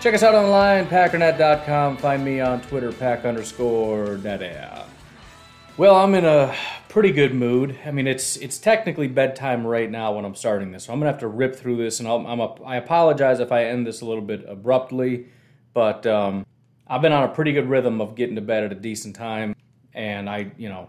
Check us out online, packernet.com. Find me on Twitter, pack underscore net. Well, I'm in a pretty good mood. I mean, it's it's technically bedtime right now when I'm starting this, so I'm gonna have to rip through this, and I'll, I'm a, I apologize if I end this a little bit abruptly, but um, I've been on a pretty good rhythm of getting to bed at a decent time, and I, you know,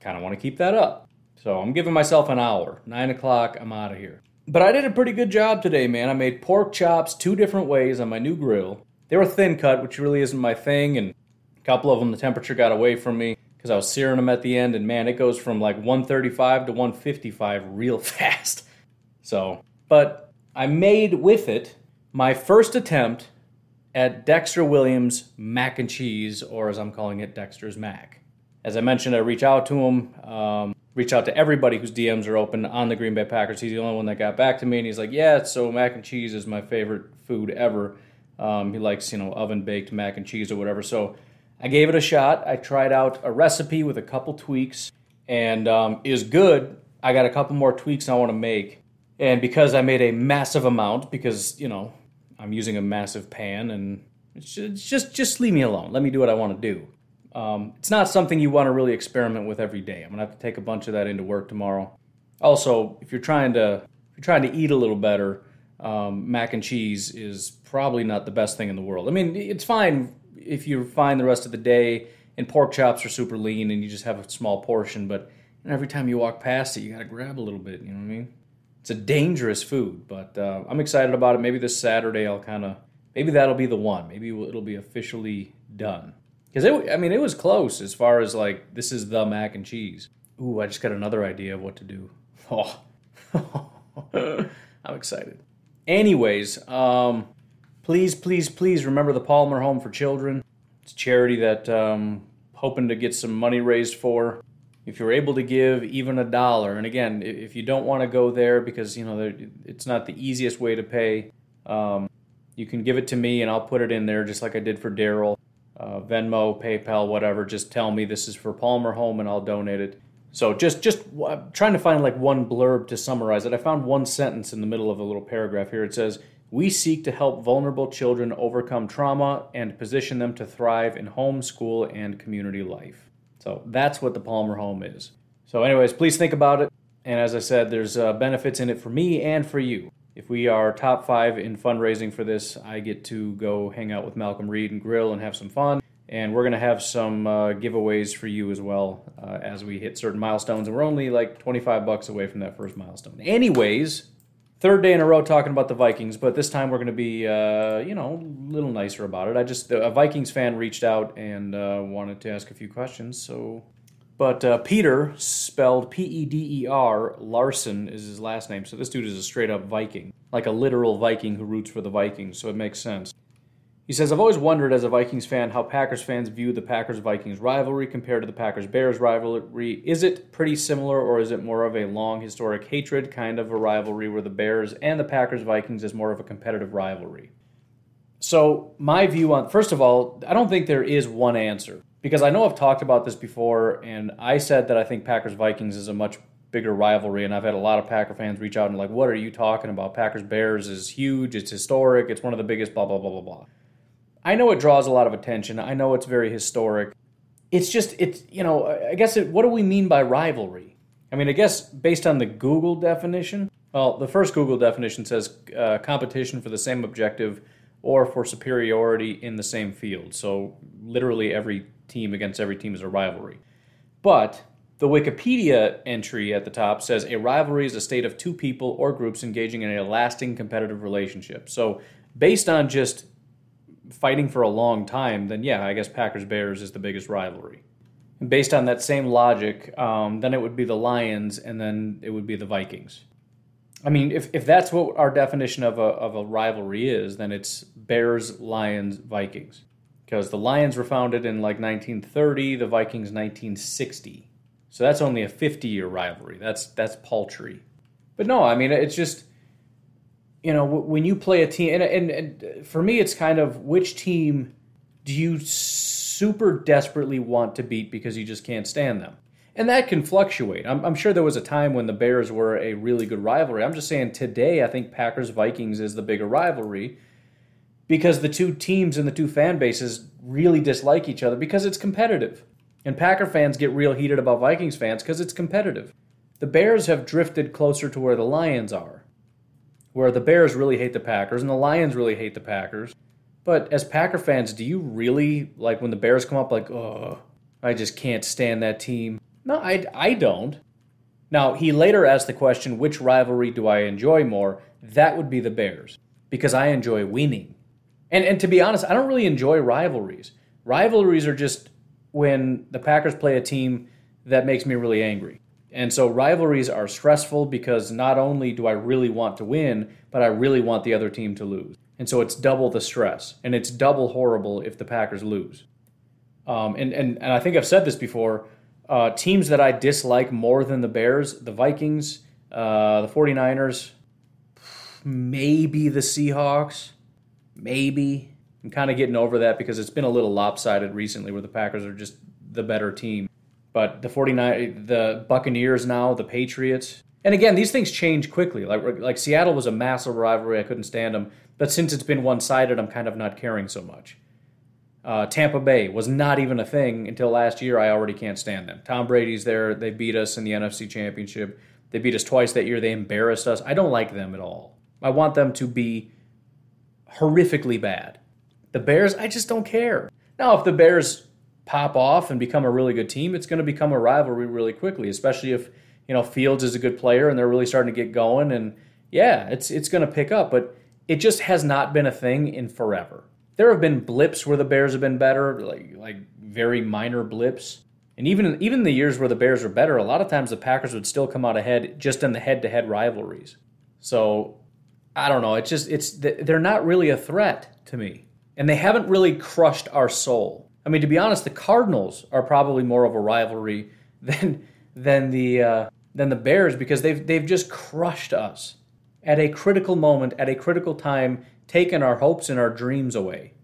kind of want to keep that up. So I'm giving myself an hour. Nine o'clock, I'm out of here. But I did a pretty good job today, man. I made pork chops two different ways on my new grill. They were thin cut, which really isn't my thing, and a couple of them the temperature got away from me because I was searing them at the end, and man, it goes from like 135 to 155 real fast. So, but I made with it my first attempt at Dexter Williams mac and cheese, or as I'm calling it, Dexter's Mac. As I mentioned, I reach out to him, um, reach out to everybody whose DMs are open on the Green Bay Packers. He's the only one that got back to me, and he's like, "Yeah, so mac and cheese is my favorite food ever." Um, he likes, you know, oven baked mac and cheese or whatever. So I gave it a shot. I tried out a recipe with a couple tweaks, and um, is good. I got a couple more tweaks I want to make, and because I made a massive amount, because you know I'm using a massive pan, and just just, just leave me alone. Let me do what I want to do. Um, it's not something you want to really experiment with every day. I'm gonna have to take a bunch of that into work tomorrow. Also, if you're trying to if you're trying to eat a little better, um, mac and cheese is probably not the best thing in the world. I mean, it's fine if you're fine the rest of the day, and pork chops are super lean, and you just have a small portion. But every time you walk past it, you gotta grab a little bit. You know what I mean? It's a dangerous food, but uh, I'm excited about it. Maybe this Saturday I'll kind of maybe that'll be the one. Maybe it'll be officially done. Because it, I mean, it was close as far as like this is the mac and cheese. Ooh, I just got another idea of what to do. Oh, I'm excited. Anyways, um, please, please, please remember the Palmer Home for Children. It's a charity that um, hoping to get some money raised for. If you're able to give even a dollar, and again, if you don't want to go there because you know it's not the easiest way to pay, um, you can give it to me and I'll put it in there just like I did for Daryl uh, Venmo, PayPal, whatever. Just tell me this is for Palmer Home, and I'll donate it. So just just trying to find like one blurb to summarize it. I found one sentence in the middle of a little paragraph here. It says, "We seek to help vulnerable children overcome trauma and position them to thrive in home, school, and community life." So that's what the Palmer Home is. So, anyways, please think about it. And as I said, there's uh, benefits in it for me and for you. If we are top five in fundraising for this, I get to go hang out with Malcolm Reed and grill and have some fun. And we're going to have some uh, giveaways for you as well uh, as we hit certain milestones. And we're only like 25 bucks away from that first milestone. Anyways, third day in a row talking about the Vikings, but this time we're going to be, uh, you know, a little nicer about it. I just, a Vikings fan reached out and uh, wanted to ask a few questions. So but uh, Peder, spelled P E D E R, Larson is his last name. So this dude is a straight up Viking, like a literal Viking who roots for the Vikings. So it makes sense. He says, I've always wondered as a Vikings fan how Packers fans view the Packers Vikings rivalry compared to the Packers Bears rivalry. Is it pretty similar, or is it more of a long historic hatred kind of a rivalry where the Bears and the Packers Vikings is more of a competitive rivalry? So, my view on, first of all, I don't think there is one answer because I know I've talked about this before, and I said that I think Packers Vikings is a much bigger rivalry, and I've had a lot of Packer fans reach out and like, "What are you talking about? Packers Bears is huge. It's historic. It's one of the biggest." Blah blah blah blah blah. I know it draws a lot of attention. I know it's very historic. It's just it's you know I guess it, what do we mean by rivalry? I mean I guess based on the Google definition. Well, the first Google definition says uh, competition for the same objective or for superiority in the same field. So literally every team against every team is a rivalry. But the Wikipedia entry at the top says a rivalry is a state of two people or groups engaging in a lasting competitive relationship. So, based on just fighting for a long time, then yeah, I guess Packers Bears is the biggest rivalry. And based on that same logic, um, then it would be the Lions and then it would be the Vikings. I mean, if, if that's what our definition of a, of a rivalry is, then it's Bears, Lions, Vikings because the Lions were founded in like 1930, the Vikings 1960. So that's only a 50 year rivalry. That's that's paltry. But no, I mean it's just you know when you play a team and, and, and for me it's kind of which team do you super desperately want to beat because you just can't stand them. And that can fluctuate. I'm, I'm, sure there was a time when the Bears were a really good rivalry. I'm just saying today, I think Packers Vikings is the bigger rivalry because the two teams and the two fan bases really dislike each other because it's competitive. And Packer fans get real heated about Vikings fans because it's competitive. The Bears have drifted closer to where the Lions are, where the Bears really hate the Packers and the Lions really hate the Packers. But as Packer fans, do you really like when the Bears come up like, oh, I just can't stand that team? No, I, I don't. Now, he later asked the question, which rivalry do I enjoy more? That would be the Bears, because I enjoy winning. And, and to be honest, I don't really enjoy rivalries. Rivalries are just when the Packers play a team that makes me really angry. And so rivalries are stressful because not only do I really want to win, but I really want the other team to lose. And so it's double the stress. And it's double horrible if the Packers lose. Um, and, and, and I think I've said this before uh, teams that I dislike more than the Bears, the Vikings, uh, the 49ers, maybe the Seahawks, maybe. I'm kind of getting over that because it's been a little lopsided recently where the Packers are just the better team. But the 49 the Buccaneers now, the Patriots. And again, these things change quickly. Like like Seattle was a massive rivalry, I couldn't stand them. But since it's been one-sided, I'm kind of not caring so much. Uh, Tampa Bay was not even a thing until last year. I already can't stand them. Tom Brady's there. They beat us in the NFC Championship. They beat us twice that year. They embarrassed us. I don't like them at all. I want them to be horrifically bad. The Bears, I just don't care. Now, if the Bears pop off and become a really good team, it's going to become a rivalry really quickly, especially if, you know, Fields is a good player and they're really starting to get going and yeah, it's it's going to pick up, but it just has not been a thing in forever. There have been blips where the Bears have been better, like like very minor blips. And even even the years where the Bears were better, a lot of times the Packers would still come out ahead just in the head-to-head rivalries. So I don't know. It's just it's they're not really a threat to me, and they haven't really crushed our soul. I mean, to be honest, the Cardinals are probably more of a rivalry than than the uh, than the Bears because they've they've just crushed us at a critical moment, at a critical time, taken our hopes and our dreams away.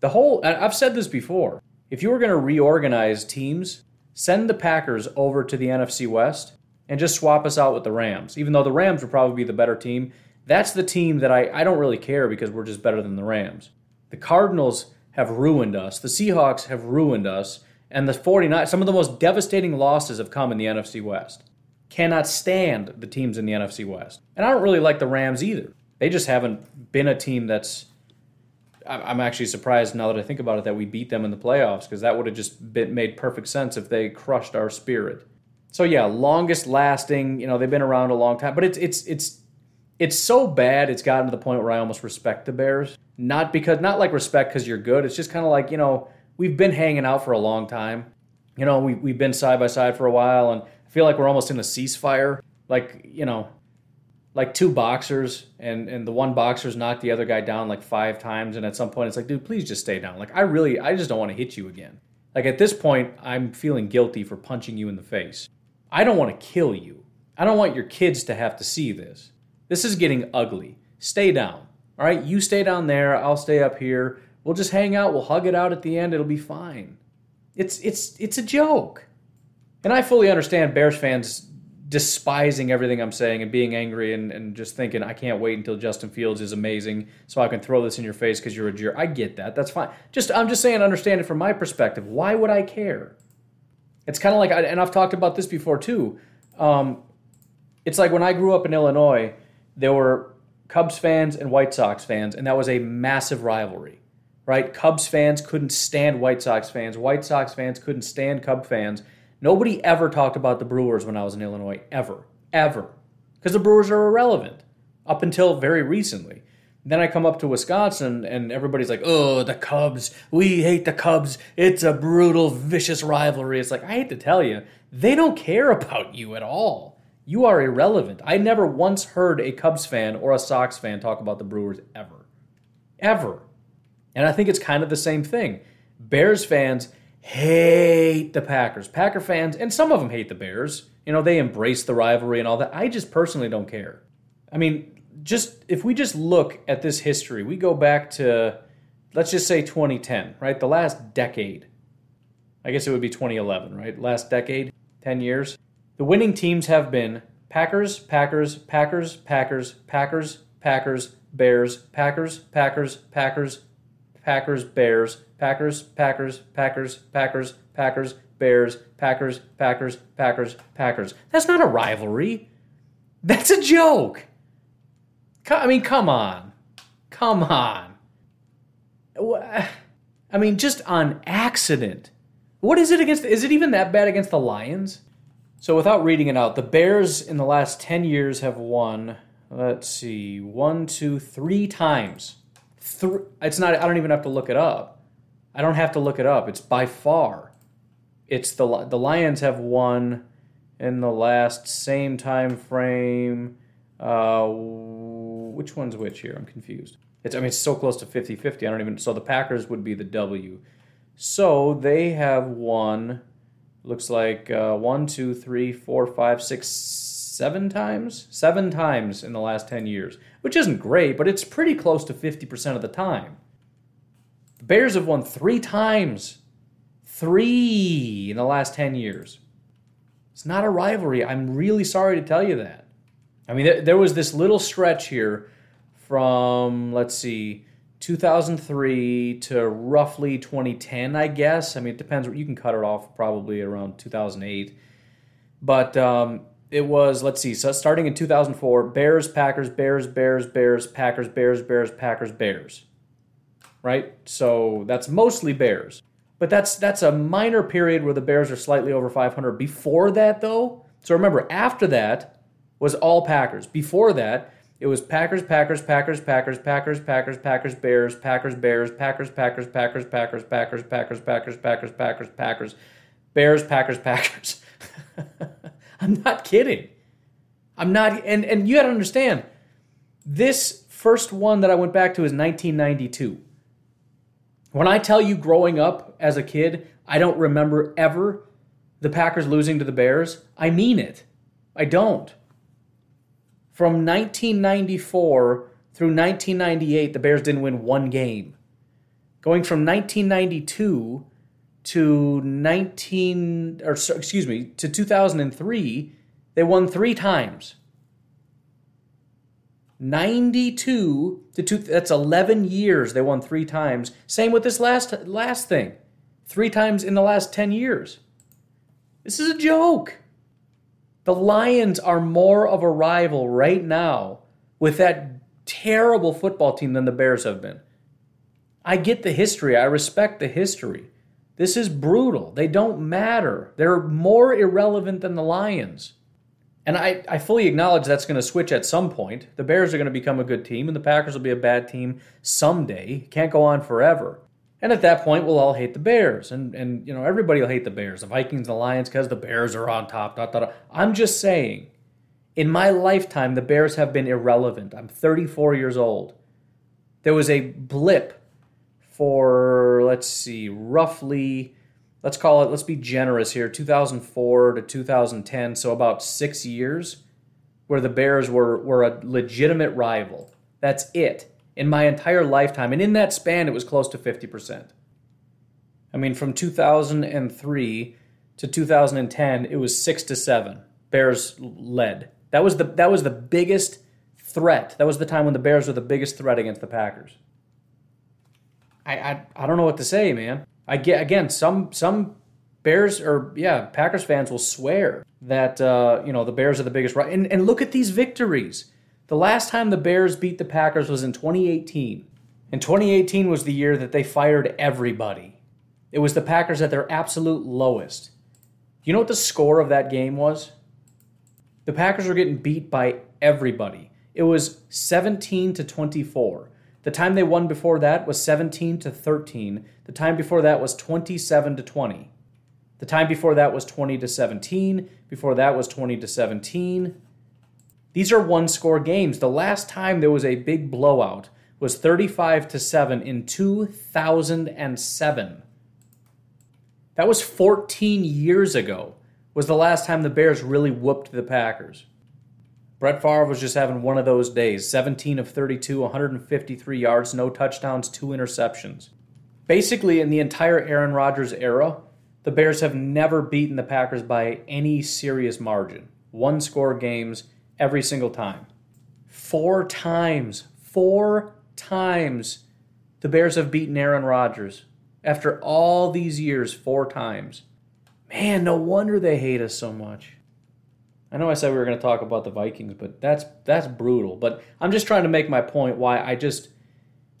The whole I've said this before. If you were going to reorganize teams, send the Packers over to the NFC West and just swap us out with the Rams. Even though the Rams would probably be the better team, that's the team that I, I don't really care because we're just better than the Rams. The Cardinals have ruined us. The Seahawks have ruined us. And the 49 some of the most devastating losses have come in the NFC West. Cannot stand the teams in the NFC West. And I don't really like the Rams either. They just haven't been a team that's I'm actually surprised now that I think about it that we beat them in the playoffs because that would have just been, made perfect sense if they crushed our spirit. So yeah, longest lasting. You know, they've been around a long time, but it's it's it's it's so bad it's gotten to the point where I almost respect the Bears. Not because not like respect because you're good. It's just kind of like you know we've been hanging out for a long time. You know we we've been side by side for a while, and I feel like we're almost in a ceasefire. Like you know, like two boxers, and and the one boxer's knocked the other guy down like five times, and at some point it's like, dude, please just stay down. Like I really, I just don't want to hit you again. Like at this point, I'm feeling guilty for punching you in the face. I don't want to kill you. I don't want your kids to have to see this. This is getting ugly. Stay down. All right, you stay down there. I'll stay up here. We'll just hang out. We'll hug it out at the end. It'll be fine. It's it's it's a joke. And I fully understand Bears fans despising everything I'm saying and being angry and, and just thinking, I can't wait until Justin Fields is amazing so I can throw this in your face because you're a jerk. I get that. That's fine. Just I'm just saying, understand it from my perspective. Why would I care? It's kind of like, and I've talked about this before too. Um, it's like when I grew up in Illinois, there were Cubs fans and White Sox fans, and that was a massive rivalry, right? Cubs fans couldn't stand White Sox fans. White Sox fans couldn't stand Cub fans. Nobody ever talked about the Brewers when I was in Illinois, ever, ever, because the Brewers are irrelevant up until very recently. Then I come up to Wisconsin and everybody's like, oh, the Cubs. We hate the Cubs. It's a brutal, vicious rivalry. It's like, I hate to tell you, they don't care about you at all. You are irrelevant. I never once heard a Cubs fan or a Sox fan talk about the Brewers ever. Ever. And I think it's kind of the same thing. Bears fans hate the Packers. Packer fans, and some of them hate the Bears. You know, they embrace the rivalry and all that. I just personally don't care. I mean, just if we just look at this history, we go back to let's just say 2010, right? The last decade. I guess it would be 2011, right? Last decade, 10 years. The winning teams have been Packers, Packers, Packers, Packers, Packers, Packers, Bears, Packers, Packers, Packers, Packers, Bears, Packers, Packers, Packers, Packers, Packers, Bears, Packers, Packers, Packers, Packers. That's not a rivalry. That's a joke. I mean, come on. Come on. I mean, just on accident. What is it against? Is it even that bad against the Lions? So, without reading it out, the Bears in the last 10 years have won, let's see, one, two, three times. Three, it's not, I don't even have to look it up. I don't have to look it up. It's by far. It's the, the Lions have won in the last same time frame. Uh, which one's which here? I'm confused. It's, I mean, it's so close to 50 50. I don't even. So the Packers would be the W. So they have won, looks like uh, one, two, three, four, five, six, seven times? Seven times in the last 10 years, which isn't great, but it's pretty close to 50% of the time. The Bears have won three times. Three in the last 10 years. It's not a rivalry. I'm really sorry to tell you that. I mean, there was this little stretch here from, let's see, 2003 to roughly 2010, I guess. I mean, it depends. You can cut it off probably around 2008. But um, it was, let's see, so starting in 2004, Bears, Packers, Bears, Bears, Bears, Packers, Bears, Bears, Packers, Bears. Right? So that's mostly Bears. But that's that's a minor period where the Bears are slightly over 500. Before that, though, so remember, after that was all Packers. Before that, it was Packers, Packers, Packers, Packers, Packers, Packers, Packers, Bears, Packers, Bears, Packers, Packers, Packers, Packers, Packers, Packers, Packers, Packers, Packers, Packers, Bears, Packers, Packers. I'm not kidding. I'm not, and and you got to understand, this first one that I went back to is 1992. When I tell you growing up as a kid, I don't remember ever the Packers losing to the Bears, I mean it. I don't. From 1994 through 1998, the Bears didn't win one game. Going from 1992 to 19 or excuse me, to 2003, they won 3 times. 92 to two, that's 11 years they won 3 times. Same with this last last thing. 3 times in the last 10 years. This is a joke. The Lions are more of a rival right now with that terrible football team than the Bears have been. I get the history, I respect the history. This is brutal. They don't matter. They're more irrelevant than the Lions. And I, I fully acknowledge that's going to switch at some point. The Bears are going to become a good team, and the Packers will be a bad team someday. Can't go on forever. And at that point, we'll all hate the Bears. And, and you know, everybody will hate the Bears, the Vikings, the Lions, because the Bears are on top. Dot, dot. I'm just saying, in my lifetime, the Bears have been irrelevant. I'm 34 years old. There was a blip for, let's see, roughly, let's call it, let's be generous here, 2004 to 2010, so about six years, where the Bears were, were a legitimate rival. That's it in my entire lifetime. And in that span, it was close to 50%. I mean, from 2003 to 2010, it was six to seven. Bears led. That was the that was the biggest threat. That was the time when the Bears were the biggest threat against the Packers. I I, I don't know what to say, man. I get again some some Bears or yeah Packers fans will swear that uh, you know the Bears are the biggest right. And and look at these victories. The last time the Bears beat the Packers was in 2018. And 2018 was the year that they fired everybody. It was the Packers at their absolute lowest. You know what the score of that game was? The Packers were getting beat by everybody. It was 17 to 24. The time they won before that was 17 to 13. The time before that was 27 to 20. The time before that was 20 to 17. Before that was 20 to 17. These are one score games. The last time there was a big blowout was 35 to 7 in 2007. That was 14 years ago. Was the last time the Bears really whooped the Packers. Brett Favre was just having one of those days 17 of 32, 153 yards, no touchdowns, two interceptions. Basically, in the entire Aaron Rodgers era, the Bears have never beaten the Packers by any serious margin. One score games every single time. Four times, four times the Bears have beaten Aaron Rodgers. After all these years, four times. Man, no wonder they hate us so much. I know I said we were going to talk about the Vikings, but that's that's brutal. But I'm just trying to make my point why I just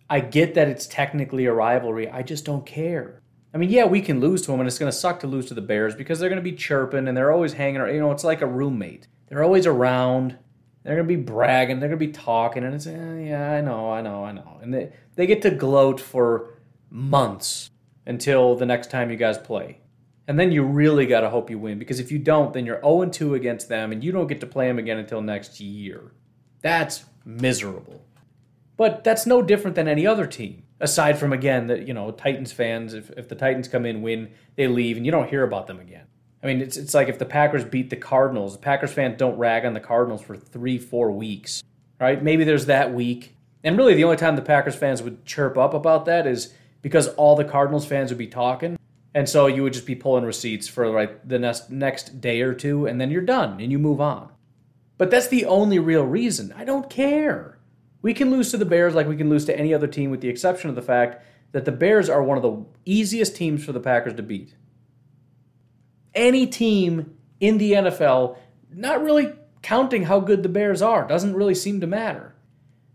I get that it's technically a rivalry. I just don't care. I mean, yeah, we can lose to them, and it's going to suck to lose to the Bears because they're going to be chirping and they're always hanging. You know, it's like a roommate. They're always around. They're to be bragging. They're to be talking, and it's eh, yeah, I know, I know, I know. And they they get to gloat for months until the next time you guys play. And then you really got to hope you win because if you don't, then you're 0 2 against them and you don't get to play them again until next year. That's miserable. But that's no different than any other team. Aside from, again, that, you know, Titans fans, if, if the Titans come in, win, they leave, and you don't hear about them again. I mean, it's, it's like if the Packers beat the Cardinals, the Packers fans don't rag on the Cardinals for three, four weeks, right? Maybe there's that week. And really, the only time the Packers fans would chirp up about that is because all the Cardinals fans would be talking and so you would just be pulling receipts for like the next next day or two, and then you're done and you move on. But that's the only real reason. I don't care. We can lose to the Bears like we can lose to any other team, with the exception of the fact that the Bears are one of the easiest teams for the Packers to beat. Any team in the NFL, not really counting how good the Bears are, doesn't really seem to matter.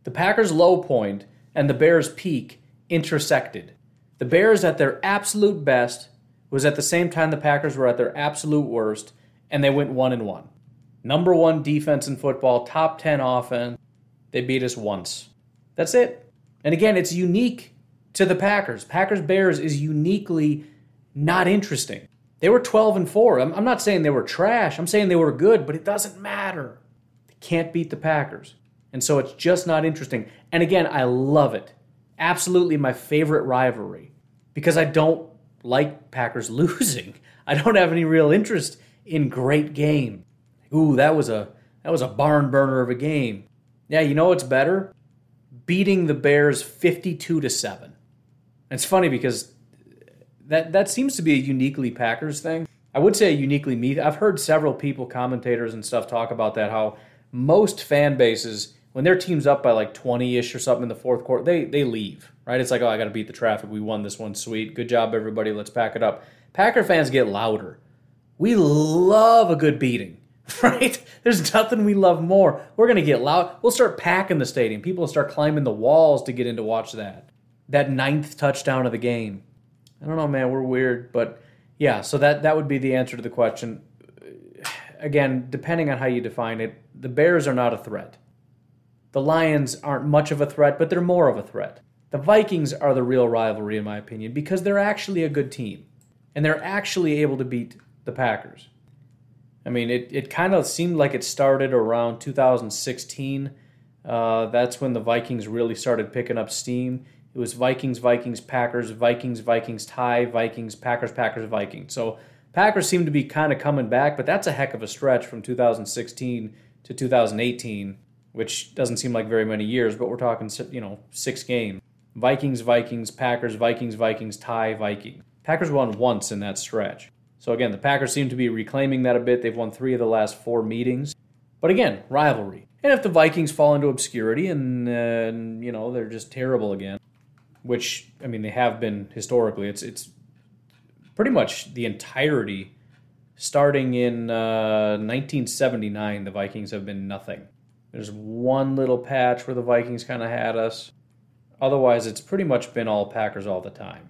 The Packers' low point and the Bears' peak intersected. The Bears at their absolute best was at the same time the Packers were at their absolute worst, and they went one and one. Number one defense in football, top 10 offense. They beat us once. That's it. And again, it's unique to the Packers. Packers Bears is uniquely not interesting. They were 12 and 4. I'm, I'm not saying they were trash. I'm saying they were good, but it doesn't matter. They can't beat the Packers. And so it's just not interesting. And again, I love it absolutely my favorite rivalry because I don't like Packers losing. I don't have any real interest in great game. Ooh, that was a that was a barn burner of a game. Yeah, you know what's better? Beating the Bears 52 to 7. It's funny because that that seems to be a uniquely Packers thing. I would say uniquely me. I've heard several people, commentators and stuff talk about that how most fan bases when their team's up by like 20-ish or something in the fourth quarter, they they leave, right? It's like, oh, I got to beat the traffic. We won this one, sweet. Good job, everybody. Let's pack it up. Packer fans get louder. We love a good beating, right? There's nothing we love more. We're gonna get loud. We'll start packing the stadium. People will start climbing the walls to get in to watch that. That ninth touchdown of the game. I don't know, man. We're weird, but yeah. So that that would be the answer to the question. Again, depending on how you define it, the Bears are not a threat. The Lions aren't much of a threat, but they're more of a threat. The Vikings are the real rivalry, in my opinion, because they're actually a good team. And they're actually able to beat the Packers. I mean, it, it kind of seemed like it started around 2016. Uh, that's when the Vikings really started picking up steam. It was Vikings, Vikings, Packers, Vikings, Vikings tie, Vikings, Packers, Packers, Vikings. So Packers seem to be kind of coming back, but that's a heck of a stretch from 2016 to 2018 which doesn't seem like very many years, but we're talking, you know, six games. Vikings, Vikings, Packers, Vikings, Vikings, tie, Vikings. Packers won once in that stretch. So again, the Packers seem to be reclaiming that a bit. They've won three of the last four meetings. But again, rivalry. And if the Vikings fall into obscurity and, uh, you know, they're just terrible again, which, I mean, they have been historically, it's, it's pretty much the entirety starting in uh, 1979, the Vikings have been nothing. There's one little patch where the Vikings kind of had us. Otherwise, it's pretty much been all Packers all the time.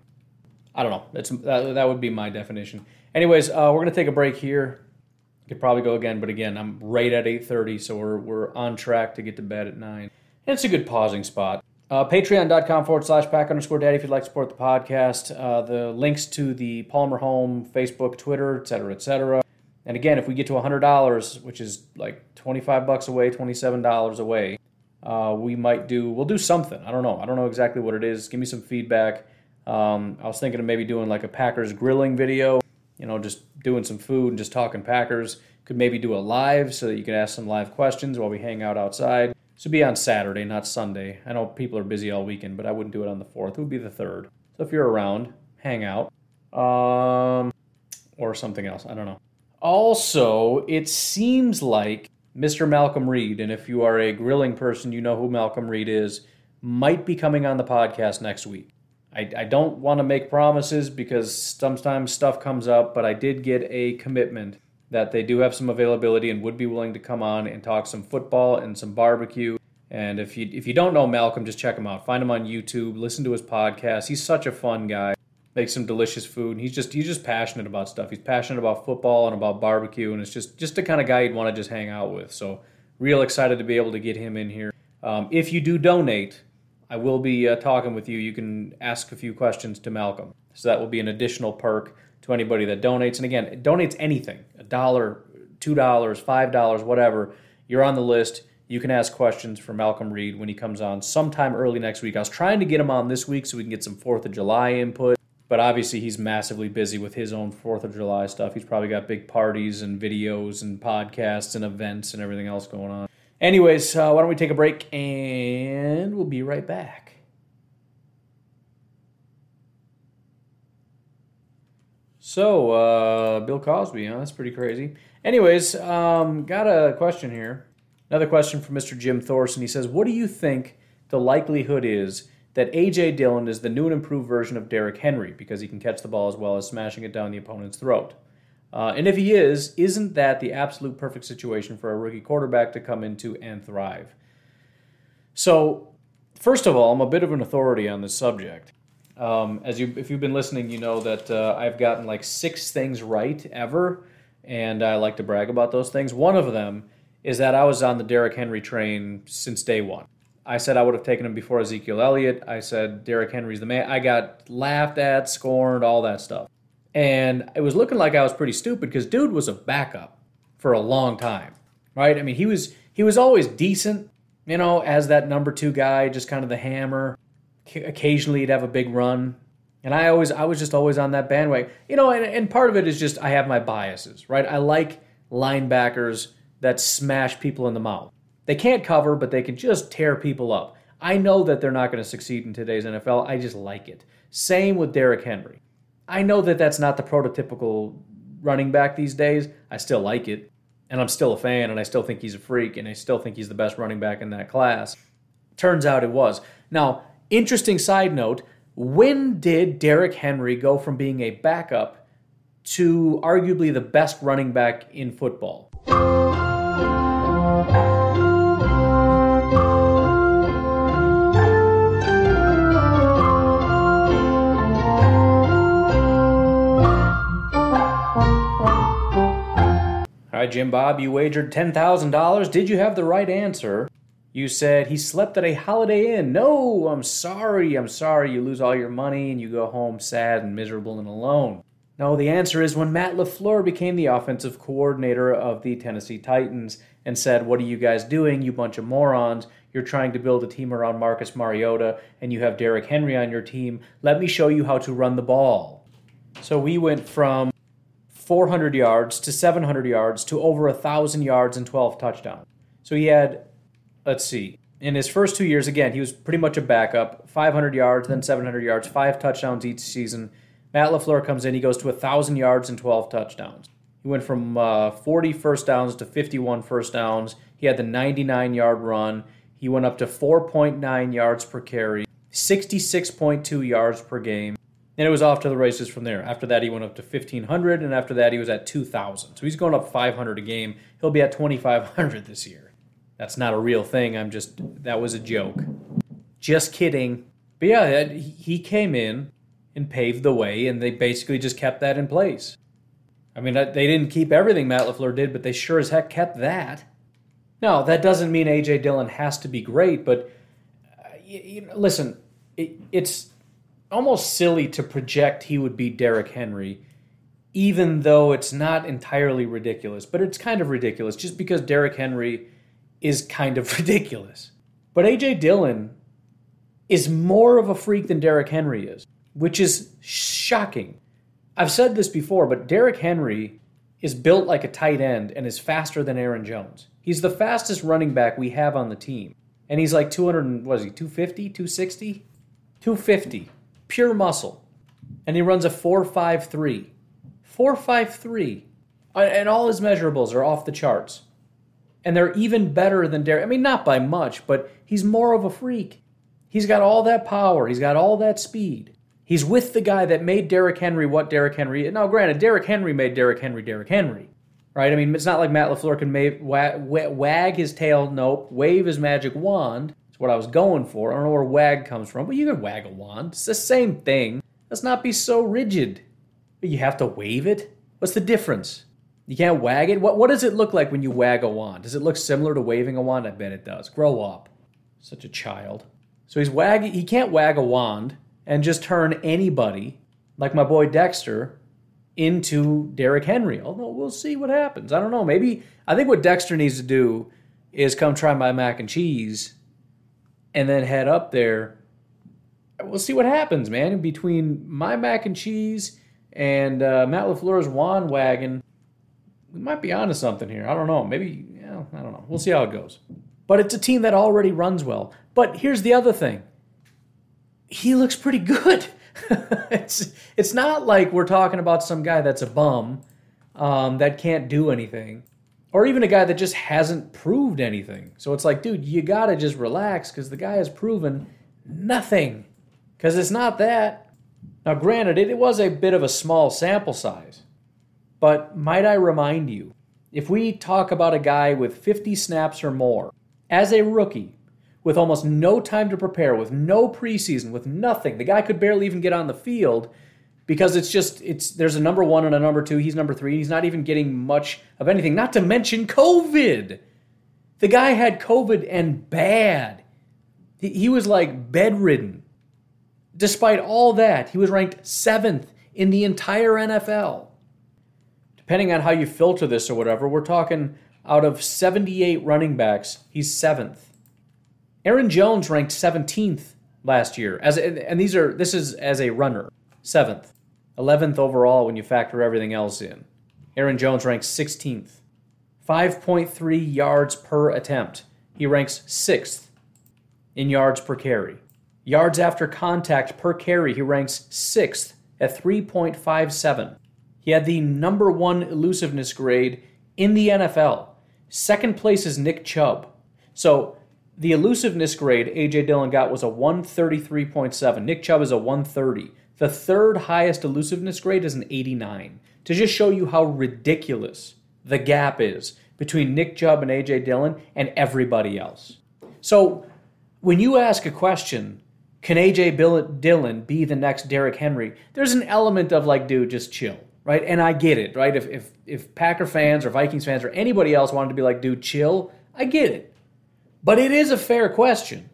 I don't know. That's that, that would be my definition. Anyways, uh, we're gonna take a break here. Could probably go again, but again, I'm right at 8:30, so we're we're on track to get to bed at nine. And it's a good pausing spot. Uh, Patreon.com forward slash pack underscore daddy if you'd like to support the podcast. Uh, the links to the Palmer Home, Facebook, Twitter, etc., etc. And again, if we get to $100, which is like 25 bucks away, $27 away, uh, we might do we'll do something. I don't know. I don't know exactly what it is. Give me some feedback. Um, I was thinking of maybe doing like a Packers grilling video. You know, just doing some food and just talking Packers. Could maybe do a live so that you can ask some live questions while we hang out outside. Would be on Saturday, not Sunday. I know people are busy all weekend, but I wouldn't do it on the fourth. It would be the third. So if you're around, hang out. Um, or something else. I don't know. Also, it seems like Mr. Malcolm Reed, and if you are a grilling person, you know who Malcolm Reed is, might be coming on the podcast next week. I, I don't want to make promises because sometimes stuff comes up, but I did get a commitment that they do have some availability and would be willing to come on and talk some football and some barbecue. And if you if you don't know Malcolm, just check him out. Find him on YouTube. Listen to his podcast. He's such a fun guy makes some delicious food. He's just he's just passionate about stuff. He's passionate about football and about barbecue, and it's just just the kind of guy you'd want to just hang out with. So real excited to be able to get him in here. Um, if you do donate, I will be uh, talking with you. You can ask a few questions to Malcolm, so that will be an additional perk to anybody that donates. And again, donates anything a dollar, two dollars, five dollars, whatever. You're on the list. You can ask questions for Malcolm Reed when he comes on sometime early next week. I was trying to get him on this week so we can get some 4th of July input but obviously he's massively busy with his own Fourth of July stuff. He's probably got big parties and videos and podcasts and events and everything else going on. Anyways, uh, why don't we take a break and we'll be right back. So, uh, Bill Cosby, huh? That's pretty crazy. Anyways, um, got a question here. Another question from Mr. Jim Thorson. He says, What do you think the likelihood is that A.J. Dillon is the new and improved version of Derrick Henry because he can catch the ball as well as smashing it down the opponent's throat. Uh, and if he is, isn't that the absolute perfect situation for a rookie quarterback to come into and thrive? So, first of all, I'm a bit of an authority on this subject. Um, as you, if you've been listening, you know that uh, I've gotten like six things right ever, and I like to brag about those things. One of them is that I was on the Derrick Henry train since day one. I said I would have taken him before Ezekiel Elliott. I said Derrick Henry's the man. I got laughed at, scorned, all that stuff. And it was looking like I was pretty stupid because dude was a backup for a long time, right? I mean, he was he was always decent, you know, as that number two guy, just kind of the hammer. Occasionally, he'd have a big run, and I always I was just always on that bandwagon, you know. And, and part of it is just I have my biases, right? I like linebackers that smash people in the mouth. They can't cover, but they can just tear people up. I know that they're not going to succeed in today's NFL. I just like it. Same with Derrick Henry. I know that that's not the prototypical running back these days. I still like it. And I'm still a fan, and I still think he's a freak, and I still think he's the best running back in that class. Turns out it was. Now, interesting side note when did Derrick Henry go from being a backup to arguably the best running back in football? right, Jim Bob, you wagered $10,000. Did you have the right answer? You said he slept at a Holiday Inn. No, I'm sorry. I'm sorry. You lose all your money and you go home sad and miserable and alone. No, the answer is when Matt LaFleur became the offensive coordinator of the Tennessee Titans and said, What are you guys doing, you bunch of morons? You're trying to build a team around Marcus Mariota and you have Derrick Henry on your team. Let me show you how to run the ball. So we went from 400 yards to 700 yards to over 1,000 yards and 12 touchdowns. So he had, let's see, in his first two years, again, he was pretty much a backup 500 yards, then 700 yards, five touchdowns each season. Matt LaFleur comes in, he goes to 1,000 yards and 12 touchdowns. He went from uh, 40 first downs to 51 first downs. He had the 99 yard run. He went up to 4.9 yards per carry, 66.2 yards per game. And it was off to the races from there. After that, he went up to 1,500, and after that, he was at 2,000. So he's going up 500 a game. He'll be at 2,500 this year. That's not a real thing. I'm just, that was a joke. Just kidding. But yeah, he came in and paved the way, and they basically just kept that in place. I mean, they didn't keep everything Matt LaFleur did, but they sure as heck kept that. Now, that doesn't mean A.J. Dillon has to be great, but uh, you, you know, listen, it, it's almost silly to project he would be Derrick Henry, even though it's not entirely ridiculous. But it's kind of ridiculous just because Derrick Henry is kind of ridiculous. But A.J. Dillon is more of a freak than Derrick Henry is, which is shocking. I've said this before, but Derrick Henry is built like a tight end and is faster than Aaron Jones. He's the fastest running back we have on the team. And he's like 200, what is he, 250, 260? 250. Pure muscle. And he runs a 453. 453. Uh, and all his measurables are off the charts. And they're even better than Derrick. I mean, not by much, but he's more of a freak. He's got all that power. He's got all that speed. He's with the guy that made Derrick Henry what Derrick Henry. Now, granted, Derrick Henry made Derrick Henry Derrick Henry, right? I mean, it's not like Matt LaFleur can wag, wag his tail. Nope, wave his magic wand. That's what I was going for. I don't know where wag comes from, but you can wag a wand. It's the same thing. Let's not be so rigid. But you have to wave it. What's the difference? You can't wag it. What What does it look like when you wag a wand? Does it look similar to waving a wand? I bet it does. Grow up. Such a child. So he's wagging. He can't wag a wand and just turn anybody, like my boy Dexter, into Derrick Henry. Although we'll see what happens. I don't know. Maybe I think what Dexter needs to do is come try my mac and cheese and then head up there. We'll see what happens, man. Between my mac and cheese and uh, Matt LaFleur's wand wagon, we might be onto something here. I don't know. Maybe, yeah, I don't know. We'll see how it goes. But it's a team that already runs well. But here's the other thing he looks pretty good. it's it's not like we're talking about some guy that's a bum um, that can't do anything, or even a guy that just hasn't proved anything. So it's like, dude, you gotta just relax because the guy has proven nothing. Because it's not that. Now, granted, it was a bit of a small sample size, but might I remind you, if we talk about a guy with 50 snaps or more as a rookie with almost no time to prepare, with no preseason, with nothing. The guy could barely even get on the field because it's just it's there's a number one and a number two. He's number three. He's not even getting much of anything. Not to mention COVID. The guy had COVID and bad. He, he was like bedridden. Despite all that, he was ranked seventh in the entire NFL. Depending on how you filter this or whatever, we're talking out of 78 running backs, he's seventh. Aaron Jones ranked 17th last year as and these are this is as a runner, 7th. 11th overall when you factor everything else in. Aaron Jones ranks 16th. 5.3 yards per attempt. He ranks 6th in yards per carry. Yards after contact per carry, he ranks 6th at 3.57. He had the number 1 elusiveness grade in the NFL. Second place is Nick Chubb. So the elusiveness grade AJ Dillon got was a 133.7. Nick Chubb is a 130. The third highest elusiveness grade is an 89. To just show you how ridiculous the gap is between Nick Chubb and AJ Dillon and everybody else. So when you ask a question, can AJ Dillon be the next Derrick Henry? There's an element of like, dude, just chill, right? And I get it, right? If if if Packer fans or Vikings fans or anybody else wanted to be like, dude, chill, I get it. But it is a fair question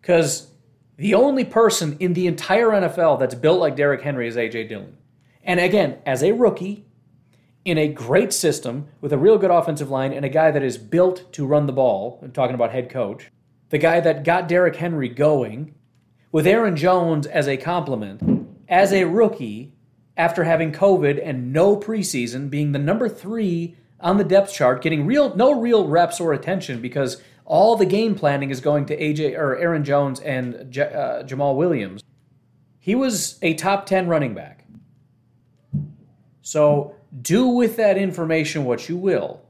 because the only person in the entire NFL that's built like Derrick Henry is A.J. Dillon. And again, as a rookie, in a great system with a real good offensive line and a guy that is built to run the ball, I'm talking about head coach, the guy that got Derrick Henry going, with Aaron Jones as a complement, as a rookie, after having COVID and no preseason, being the number three on the depth chart, getting real no real reps or attention because all the game planning is going to AJ or Aaron Jones and J- uh, Jamaal Williams. He was a top 10 running back. So do with that information what you will.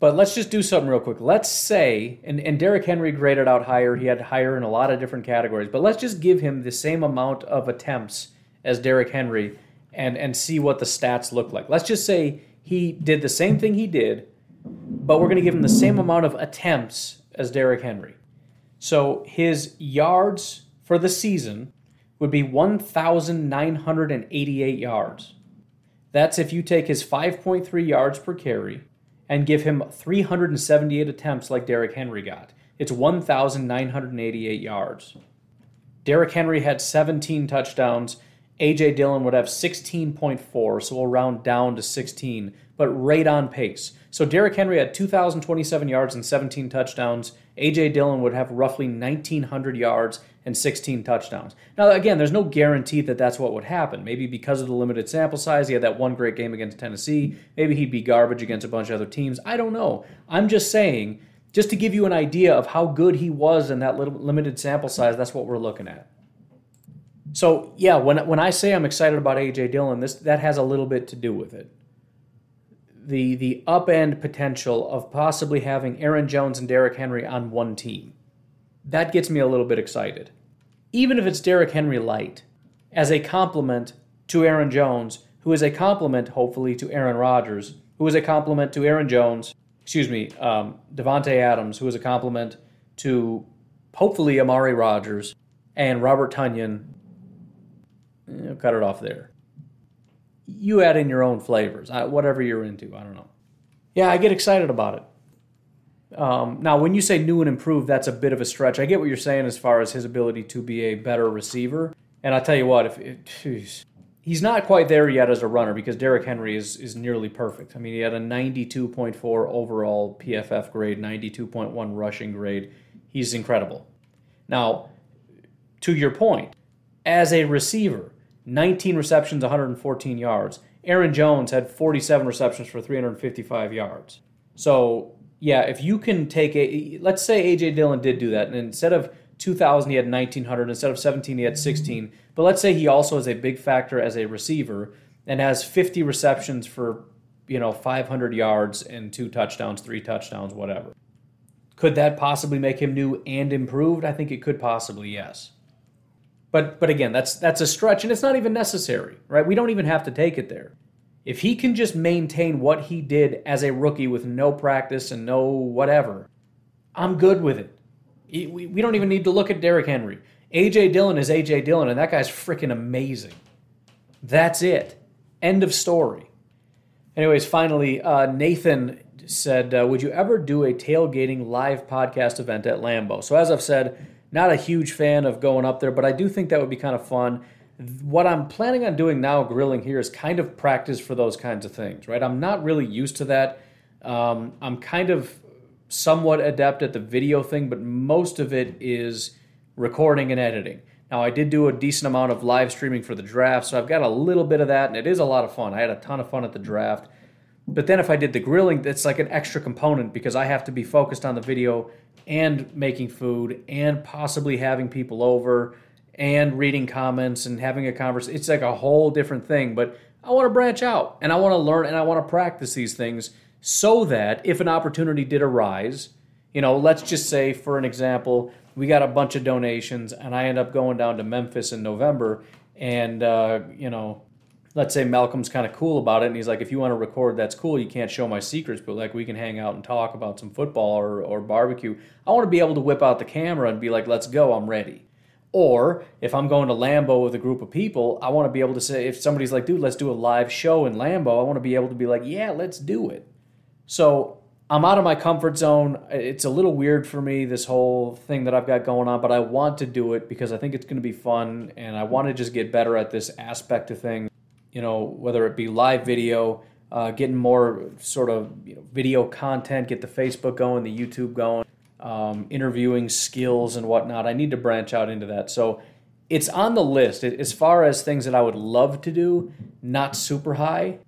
But let's just do something real quick. Let's say, and, and Derrick Henry graded out higher. He had higher in a lot of different categories. But let's just give him the same amount of attempts as Derrick Henry and, and see what the stats look like. Let's just say he did the same thing he did, but we're going to give him the same amount of attempts as Derrick Henry. So his yards for the season would be 1,988 yards. That's if you take his 5.3 yards per carry and give him 378 attempts like Derrick Henry got. It's 1,988 yards. Derrick Henry had 17 touchdowns A.J. Dillon would have 16.4, so we'll round down to 16, but right on pace. So Derrick Henry had 2,027 yards and 17 touchdowns. A.J. Dillon would have roughly 1,900 yards and 16 touchdowns. Now, again, there's no guarantee that that's what would happen. Maybe because of the limited sample size, he had that one great game against Tennessee. Maybe he'd be garbage against a bunch of other teams. I don't know. I'm just saying, just to give you an idea of how good he was in that little limited sample size, that's what we're looking at. So yeah, when when I say I'm excited about AJ Dillon, this that has a little bit to do with it. The the upend potential of possibly having Aaron Jones and Derrick Henry on one team. That gets me a little bit excited. Even if it's Derrick Henry light, as a complement to Aaron Jones, who is a complement, hopefully, to Aaron Rodgers, who is a complement to Aaron Jones, excuse me, um, Davante Adams, who is a complement to hopefully Amari Rodgers and Robert Tonyan you know, cut it off there. You add in your own flavors, whatever you're into. I don't know. Yeah, I get excited about it. Um, now, when you say new and improved, that's a bit of a stretch. I get what you're saying as far as his ability to be a better receiver. And I'll tell you what, if it, geez, he's not quite there yet as a runner because Derrick Henry is is nearly perfect. I mean, he had a 92.4 overall PFF grade, 92.1 rushing grade. He's incredible. Now, to your point, as a receiver, 19 receptions, 114 yards. Aaron Jones had 47 receptions for 355 yards. So, yeah, if you can take a, let's say AJ Dillon did do that, and instead of 2,000, he had 1,900. Instead of 17, he had 16. But let's say he also is a big factor as a receiver and has 50 receptions for, you know, 500 yards and two touchdowns, three touchdowns, whatever. Could that possibly make him new and improved? I think it could possibly, yes. But but again, that's that's a stretch and it's not even necessary, right? We don't even have to take it there. If he can just maintain what he did as a rookie with no practice and no whatever, I'm good with it. We, don't even need to look at Derrick Henry. AJ Dillon is AJ Dillon, and that guy's freaking amazing. That's it. End of story. Anyways, finally, uh, Nathan said, uh, Would you ever do a tailgating live podcast event at Lambeau? So, as I've said, not a huge fan of going up there, but I do think that would be kind of fun. What I'm planning on doing now, grilling here, is kind of practice for those kinds of things, right? I'm not really used to that. Um, I'm kind of somewhat adept at the video thing, but most of it is recording and editing. Now, I did do a decent amount of live streaming for the draft, so I've got a little bit of that, and it is a lot of fun. I had a ton of fun at the draft. But then if I did the grilling, that's like an extra component because I have to be focused on the video and making food and possibly having people over and reading comments and having a conversation. It's like a whole different thing, but I want to branch out and I want to learn and I want to practice these things so that if an opportunity did arise, you know, let's just say for an example, we got a bunch of donations and I end up going down to Memphis in November and uh, you know, let's say Malcolm's kind of cool about it, and he's like, if you want to record, that's cool. You can't show my secrets, but like we can hang out and talk about some football or, or barbecue. I want to be able to whip out the camera and be like, let's go, I'm ready. Or if I'm going to Lambeau with a group of people, I want to be able to say, if somebody's like, dude, let's do a live show in Lambeau, I want to be able to be like, yeah, let's do it. So I'm out of my comfort zone. It's a little weird for me, this whole thing that I've got going on, but I want to do it because I think it's going to be fun and I want to just get better at this aspect of things you know, whether it be live video, uh, getting more sort of you know, video content, get the Facebook going, the YouTube going, um, interviewing skills and whatnot. I need to branch out into that. So it's on the list as far as things that I would love to do, not super high,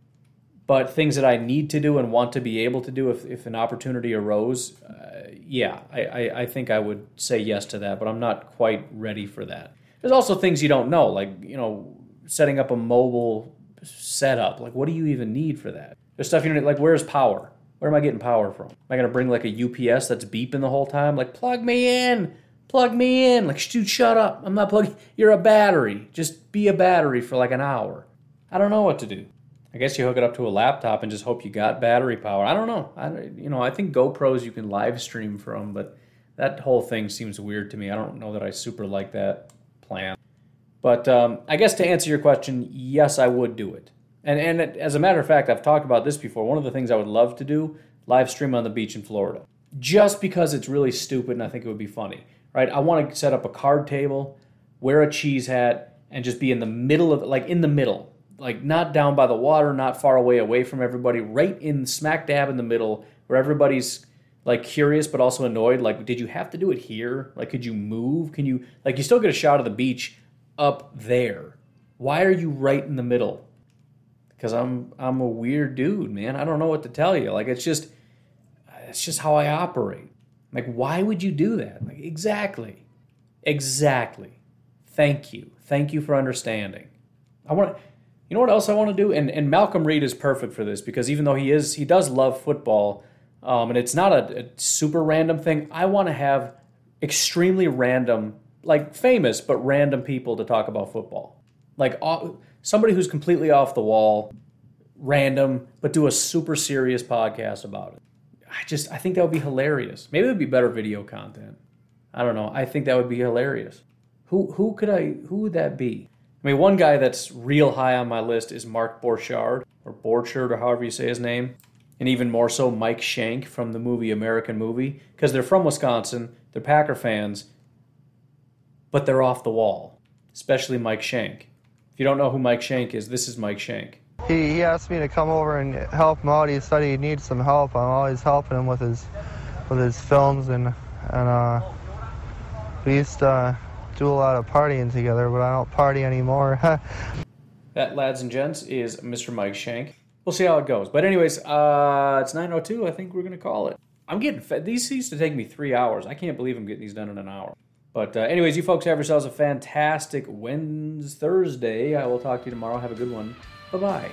but things that I need to do and want to be able to do if, if an opportunity arose. Uh, yeah, I, I, I think I would say yes to that, but I'm not quite ready for that. There's also things you don't know, like, you know, setting up a mobile setup. Like, what do you even need for that? There's stuff you need, like, where's power? Where am I getting power from? Am I to bring like a UPS that's beeping the whole time? Like, plug me in, plug me in. Like, dude, shut up. I'm not plugging. You're a battery. Just be a battery for like an hour. I don't know what to do. I guess you hook it up to a laptop and just hope you got battery power. I don't know. I, you know, I think GoPros you can live stream from, but that whole thing seems weird to me. I don't know that I super like that plan. But um, I guess to answer your question, yes, I would do it. And and as a matter of fact, I've talked about this before. One of the things I would love to do, live stream on the beach in Florida, just because it's really stupid and I think it would be funny. Right? I want to set up a card table, wear a cheese hat, and just be in the middle of like in the middle, like not down by the water, not far away away from everybody, right in smack dab in the middle where everybody's like curious but also annoyed. Like, did you have to do it here? Like, could you move? Can you like you still get a shot of the beach up there? Why are you right in the middle? Because I'm I'm a weird dude, man. I don't know what to tell you. Like, it's just it's just how I operate. Like, why would you do that? Like, exactly, exactly. Thank you, thank you for understanding. I want. You know what else I want to do? And and Malcolm Reed is perfect for this because even though he is he does love football, um, and it's not a, a super random thing. I want to have extremely random, like famous but random people to talk about football, like uh, somebody who's completely off the wall, random, but do a super serious podcast about it. I just I think that would be hilarious. Maybe it would be better video content. I don't know. I think that would be hilarious. Who who could I who would that be? I mean, one guy that's real high on my list is Mark Borchardt or Borchardt or however you say his name, and even more so Mike Schank from the movie American Movie because they're from Wisconsin, they're Packer fans, but they're off the wall. Especially Mike Schank. If you don't know who Mike Schank is, this is Mike Schank. He, he asked me to come over and help him out. He said he needs some help. I'm always helping him with his with his films and and uh, we used to do a lot of partying together, but I don't party anymore. that, lads and gents, is Mr. Mike Schank. We'll see how it goes. But anyways, uh, it's 9:02. I think we're gonna call it. I'm getting fed. These used to take me three hours. I can't believe I'm getting these done in an hour. But uh, anyways, you folks have yourselves a fantastic Wednesday, Thursday. I will talk to you tomorrow. Have a good one. Bye bye.